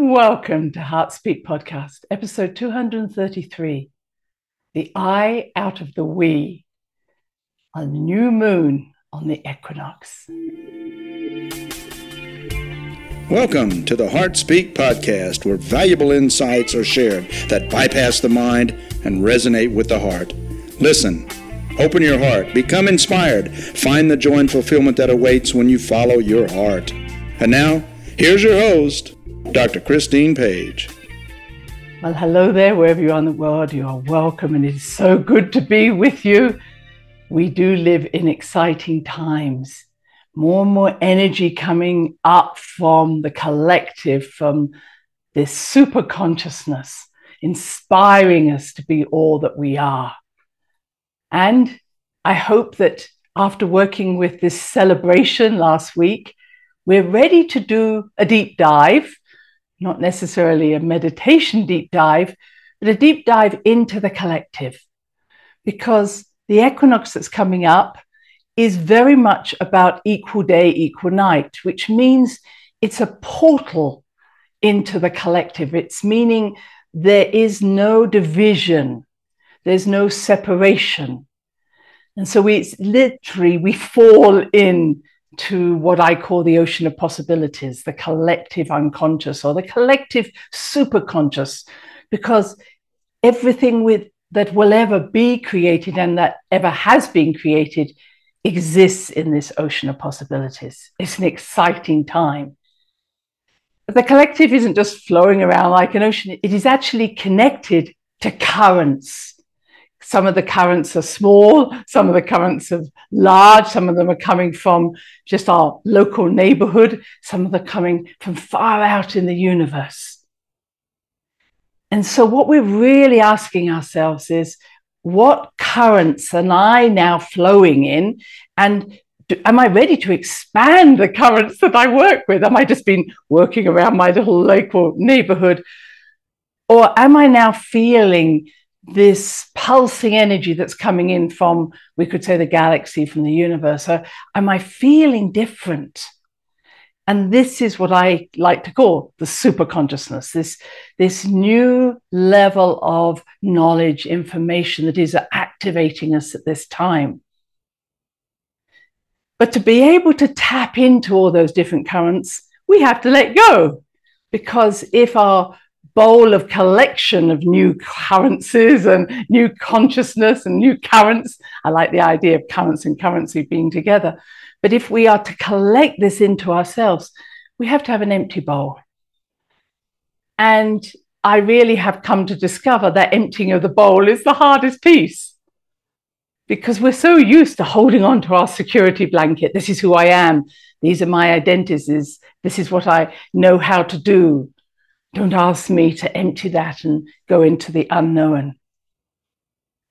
Welcome to Heart Speak Podcast, episode 233 The I Out of the We, a new moon on the equinox. Welcome to the Heart Speak Podcast, where valuable insights are shared that bypass the mind and resonate with the heart. Listen, open your heart, become inspired, find the joy and fulfillment that awaits when you follow your heart. And now, here's your host. Dr. Christine Page. Well, hello there, wherever you are in the world. You are welcome, and it is so good to be with you. We do live in exciting times. More and more energy coming up from the collective, from this super consciousness, inspiring us to be all that we are. And I hope that after working with this celebration last week, we're ready to do a deep dive not necessarily a meditation deep dive, but a deep dive into the collective. Because the equinox that's coming up is very much about equal day, equal night, which means it's a portal into the collective. It's meaning there is no division, there's no separation. And so we literally we fall in to what I call the ocean of possibilities, the collective unconscious or the collective superconscious, because everything with that will ever be created and that ever has been created exists in this ocean of possibilities. It's an exciting time. But the collective isn't just flowing around like an ocean, it is actually connected to currents some of the currents are small, some of the currents are large, some of them are coming from just our local neighborhood, some of them are coming from far out in the universe. And so, what we're really asking ourselves is what currents am I now flowing in? And do, am I ready to expand the currents that I work with? Am I just been working around my little local neighborhood? Or am I now feeling this pulsing energy that's coming in from, we could say, the galaxy, from the universe? Am I feeling different? And this is what I like to call the super consciousness, this, this new level of knowledge, information that is activating us at this time. But to be able to tap into all those different currents, we have to let go. Because if our bowl of collection of new currencies and new consciousness and new currents. I like the idea of currents and currency being together. But if we are to collect this into ourselves, we have to have an empty bowl. And I really have come to discover that emptying of the bowl is the hardest piece because we're so used to holding on to our security blanket. This is who I am. These are my identities. This is what I know how to do. Don't ask me to empty that and go into the unknown.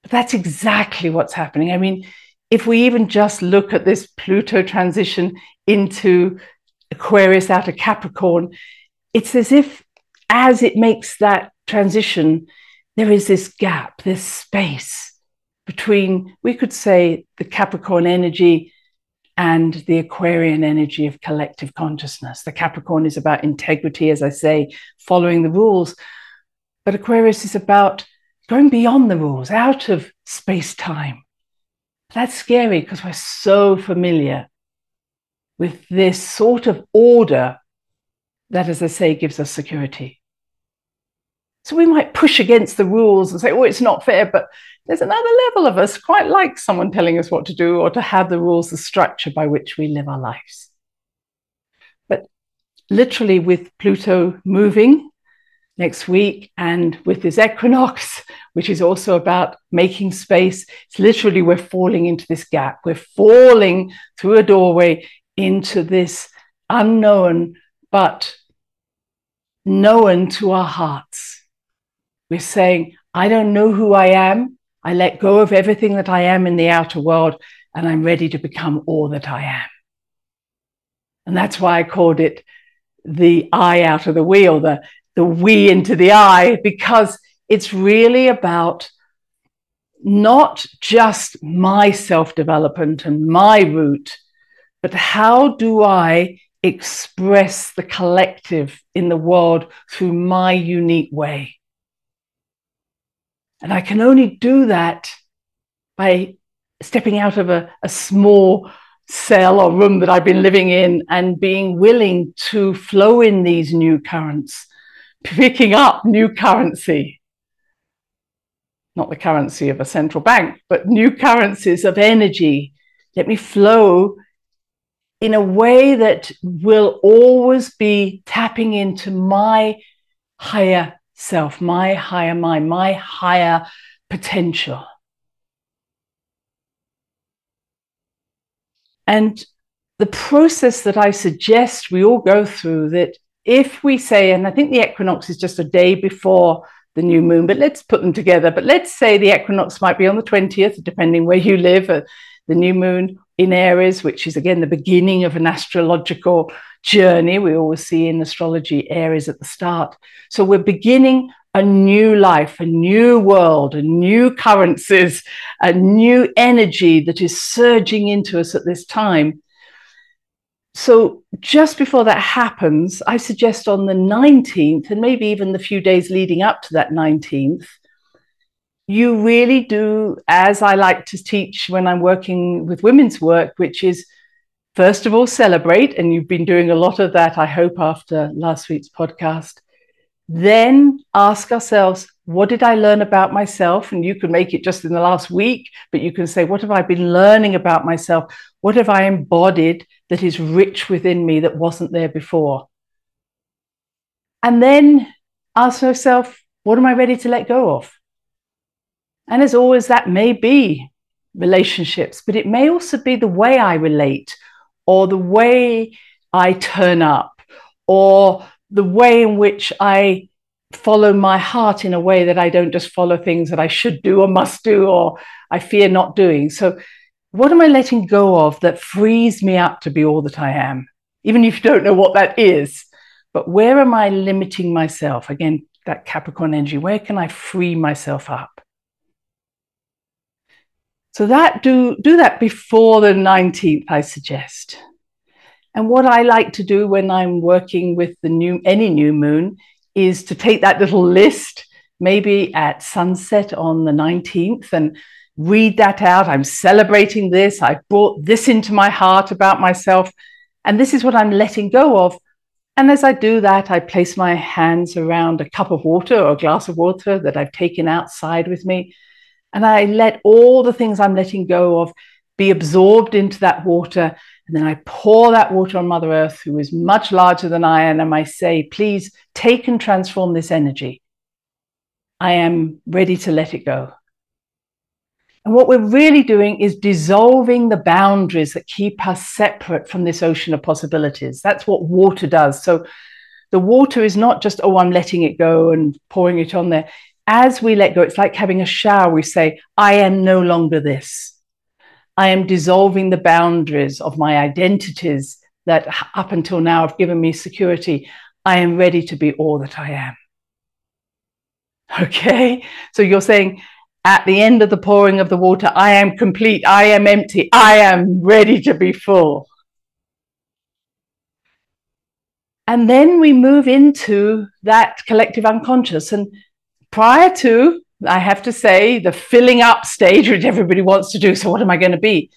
But that's exactly what's happening. I mean, if we even just look at this Pluto transition into Aquarius out of Capricorn, it's as if as it makes that transition, there is this gap, this space between, we could say, the Capricorn energy and the Aquarian energy of collective consciousness. The Capricorn is about integrity, as I say, following the rules. But Aquarius is about going beyond the rules, out of space time. That's scary because we're so familiar with this sort of order that, as I say, gives us security. So we might push against the rules and say, oh, it's not fair. But there's another level of us quite like someone telling us what to do or to have the rules, the structure by which we live our lives. But literally, with Pluto moving next week and with this equinox, which is also about making space, it's literally we're falling into this gap. We're falling through a doorway into this unknown, but known to our hearts. We're saying, I don't know who I am. I let go of everything that I am in the outer world, and I'm ready to become all that I am. And that's why I called it the I out of the wheel, the, the we into the I, because it's really about not just my self development and my route, but how do I express the collective in the world through my unique way. And I can only do that by stepping out of a, a small cell or room that I've been living in and being willing to flow in these new currents, picking up new currency. Not the currency of a central bank, but new currencies of energy. Let me flow in a way that will always be tapping into my higher self, my higher mind, my higher potential. And the process that I suggest we all go through that if we say, and I think the equinox is just a day before the new moon, but let's put them together. But let's say the equinox might be on the 20th, depending where you live, uh, the new moon in Aries, which is again the beginning of an astrological journey. We always see in astrology Aries at the start. So we're beginning a new life, a new world, a new currencies, a new energy that is surging into us at this time. So, just before that happens, I suggest on the 19th, and maybe even the few days leading up to that 19th, you really do, as I like to teach when I'm working with women's work, which is first of all, celebrate. And you've been doing a lot of that, I hope, after last week's podcast. Then ask ourselves, what did I learn about myself? And you can make it just in the last week, but you can say, what have I been learning about myself? What have I embodied that is rich within me that wasn't there before? And then ask yourself, what am I ready to let go of? And as always, that may be relationships, but it may also be the way I relate or the way I turn up or the way in which I follow my heart in a way that I don't just follow things that I should do or must do or I fear not doing. So, what am I letting go of that frees me up to be all that I am? Even if you don't know what that is, but where am I limiting myself? Again, that Capricorn energy, where can I free myself up? So that do do that before the 19th, I suggest. And what I like to do when I'm working with the new any new moon is to take that little list, maybe at sunset on the 19th, and read that out. I'm celebrating this. I've brought this into my heart about myself. And this is what I'm letting go of. And as I do that, I place my hands around a cup of water or a glass of water that I've taken outside with me. And I let all the things I'm letting go of be absorbed into that water and then I pour that water on Mother Earth, who is much larger than I am, and I say, please take and transform this energy. I am ready to let it go. And what we're really doing is dissolving the boundaries that keep us separate from this ocean of possibilities. That's what water does. So the water is not just, oh, I'm letting it go and pouring it on there. As we let go, it's like having a shower. We say, I am no longer this. I am dissolving the boundaries of my identities that up until now have given me security. I am ready to be all that I am. Okay, so you're saying at the end of the pouring of the water, I am complete, I am empty, I am ready to be full. And then we move into that collective unconscious. And prior to I have to say, the filling up stage, which everybody wants to do. So, what am I going to be?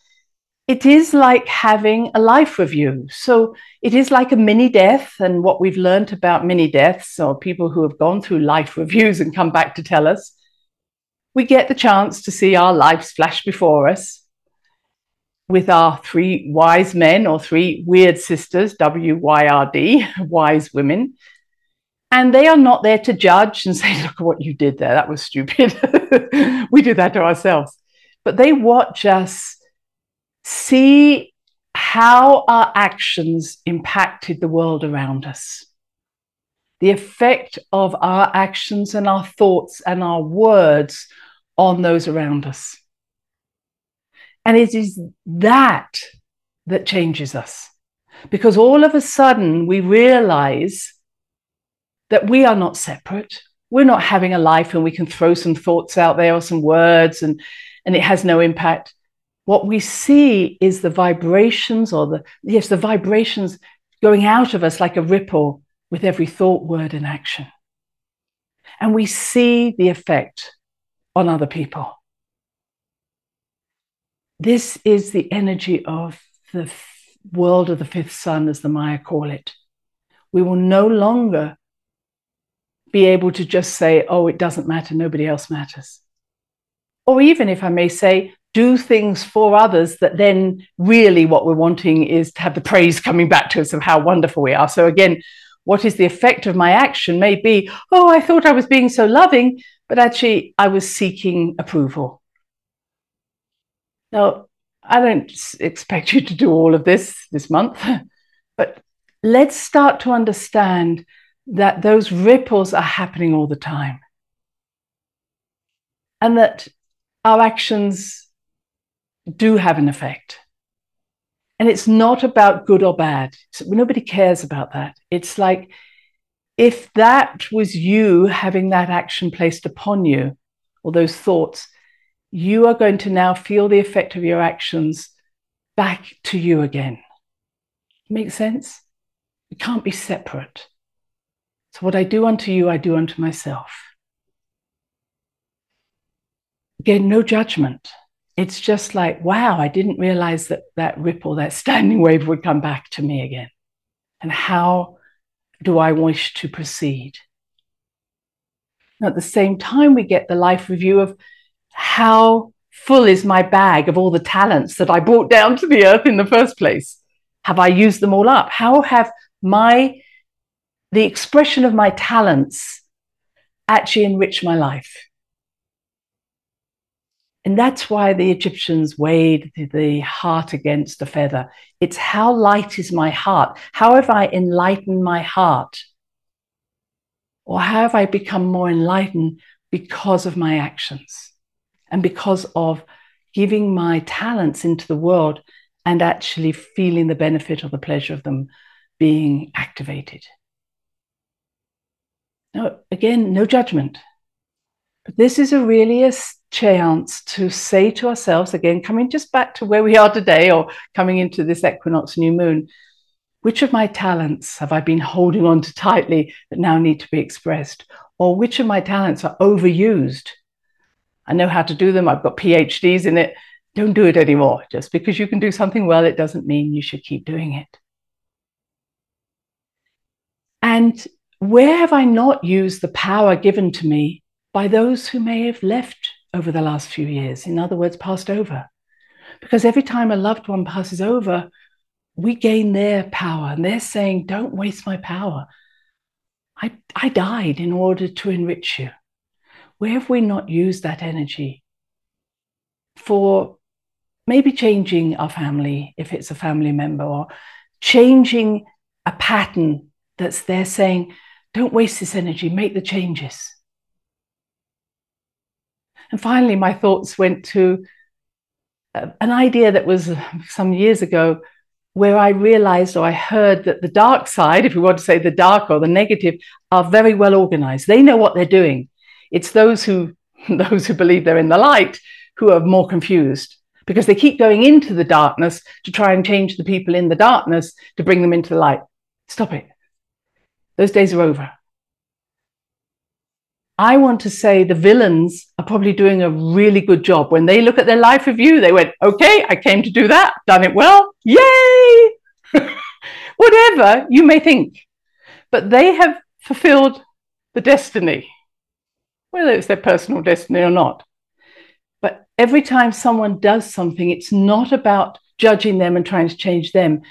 It is like having a life review. So, it is like a mini death. And what we've learned about mini deaths or people who have gone through life reviews and come back to tell us, we get the chance to see our lives flash before us with our three wise men or three weird sisters, W Y R D, wise women and they are not there to judge and say, look what you did there. That was stupid. we do that to ourselves. But they watch us see how our actions impacted the world around us. The effect of our actions and our thoughts and our words on those around us. And it is that that changes us. Because all of a sudden we realize that we are not separate. We're not having a life and we can throw some thoughts out there or some words and, and it has no impact. What we see is the vibrations or the, yes, the vibrations going out of us like a ripple with every thought, word, and action. And we see the effect on other people. This is the energy of the world of the fifth sun, as the Maya call it. We will no longer be able to just say, oh, it doesn't matter, nobody else matters. Or even if I may say, do things for others that then really what we're wanting is to have the praise coming back to us of how wonderful we are. So again, what is the effect of my action may be, oh, I thought I was being so loving, but actually I was seeking approval. Now, I don't expect you to do all of this this month, but let's start to understand that those ripples are happening all the time. And that our actions do have an effect. And it's not about good or bad. Nobody cares about that. It's like if that was you having that action placed upon you, or those thoughts, you are going to now feel the effect of your actions back to you again. Make sense? It can't be separate. So, what I do unto you, I do unto myself. Again, no judgment. It's just like, wow, I didn't realize that that ripple, that standing wave would come back to me again. And how do I wish to proceed? At the same time, we get the life review of how full is my bag of all the talents that I brought down to the earth in the first place? Have I used them all up? How have my the expression of my talents actually enriched my life? And that's why the Egyptians weighed the heart against a feather. It's how light is my heart? How have I enlightened my heart? Or how have I become more enlightened because of my actions? and because of giving my talents into the world and actually feeling the benefit or the pleasure of them being activated. Again, no judgment. But this is a really a chance to say to ourselves, again, coming just back to where we are today or coming into this equinox new moon, which of my talents have I been holding on to tightly that now need to be expressed? Or which of my talents are overused I know how to do them. I've got PhDs in it. Don't do it anymore. Just because you can do something well, it doesn't mean you should keep doing it. And where have I not used the power given to me by those who may have left over the last few years? In other words, passed over. Because every time a loved one passes over, we gain their power. And they're saying, Don't waste my power. I, I died in order to enrich you where have we not used that energy for maybe changing our family if it's a family member or changing a pattern that's there saying, don't waste this energy, make the changes. And finally, my thoughts went to uh, an idea that was uh, some years ago where I realized or I heard that the dark side, if we want to say the dark or the negative, are very well organized. They know what they're doing. It's those who those who believe they're in the light who are more confused because they keep going into the darkness to try and change the people in the darkness to bring them into the light. Stop it. Those days are over. I want to say the villains are probably doing a really good job. When they look at their life review, they went, okay, I came to do that, done it well, yay! Whatever you may think. But they have fulfilled the destiny whether it's their personal destiny or not. But every time someone does something, it's not about judging them and trying to change them.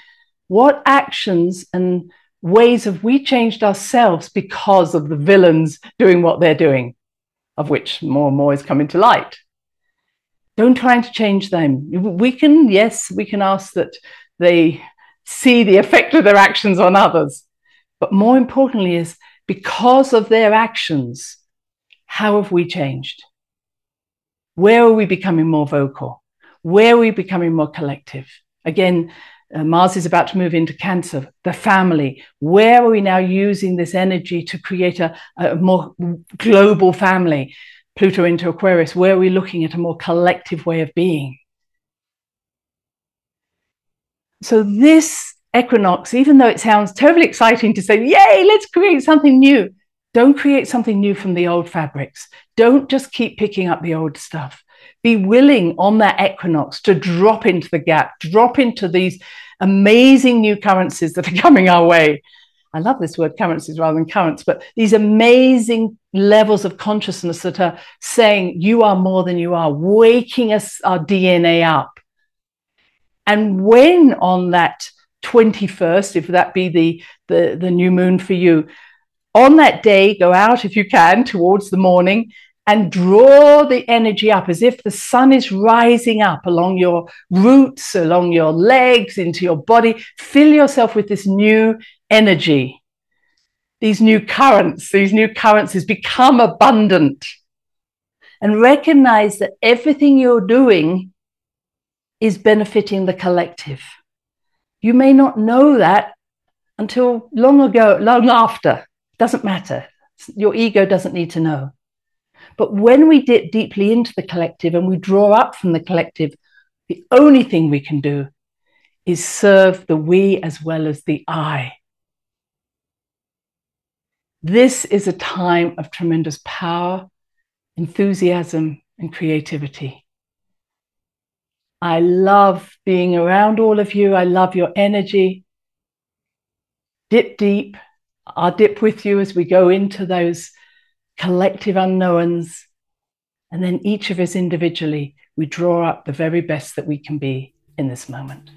What actions and ways have we changed ourselves because of the villains doing what they're doing, of which more and more is coming to light? Don't try to change them. We can, yes, we can ask that they see the effect of their actions on others. But more importantly, is because of their actions, how have we changed? Where are we becoming more vocal? Where are we becoming more collective? Again, uh, Mars is about to move into Cancer, the family. Where are we now using this energy to create a, a more global family? Pluto into Aquarius, where are we looking at a more collective way of being? So, this equinox, even though it sounds terribly exciting to say, yay, let's create something new, don't create something new from the old fabrics. Don't just keep picking up the old stuff. Be willing on that equinox to drop into the gap, drop into these amazing new currencies that are coming our way. I love this word currencies rather than currents, but these amazing levels of consciousness that are saying you are more than you are, waking us, our DNA up. And when on that 21st, if that be the, the, the new moon for you, on that day, go out if you can towards the morning and draw the energy up as if the sun is rising up along your roots, along your legs, into your body. Fill yourself with this new energy. These new currents, these new currencies become abundant. And recognize that everything you're doing is benefiting the collective. You may not know that until long ago, long after. Doesn't matter. Your ego doesn't need to know. But when we dip deeply into the collective and we draw up from the collective, the only thing we can do is serve the we as well as the I. This is a time of tremendous power, enthusiasm, and creativity. I love being around all of you. I love your energy. Dip deep, I'll dip with you as we go into those collective unknowns. And then each of us individually, we draw up the very best that we can be in this moment.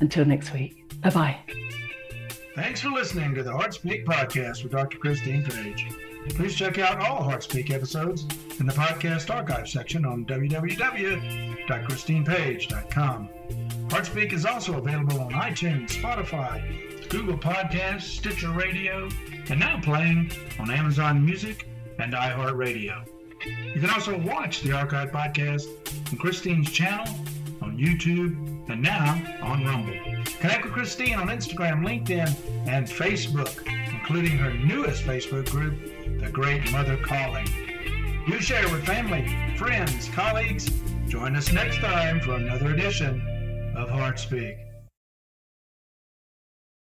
Until next week, bye bye. Thanks for listening to the HeartSpeak podcast with Dr. Christine Page. Please check out all HeartSpeak episodes in the podcast archive section on www.christinepage.com. HeartSpeak is also available on iTunes, Spotify, Google Podcasts, Stitcher Radio, and now playing on Amazon Music and iHeartRadio. You can also watch the archive podcast on Christine's channel, on YouTube, and now on Rumble. Connect with Christine on Instagram, LinkedIn, and Facebook, including her newest Facebook group, The Great Mother Calling. You share with family, friends, colleagues. Join us next time for another edition of HeartSpeak.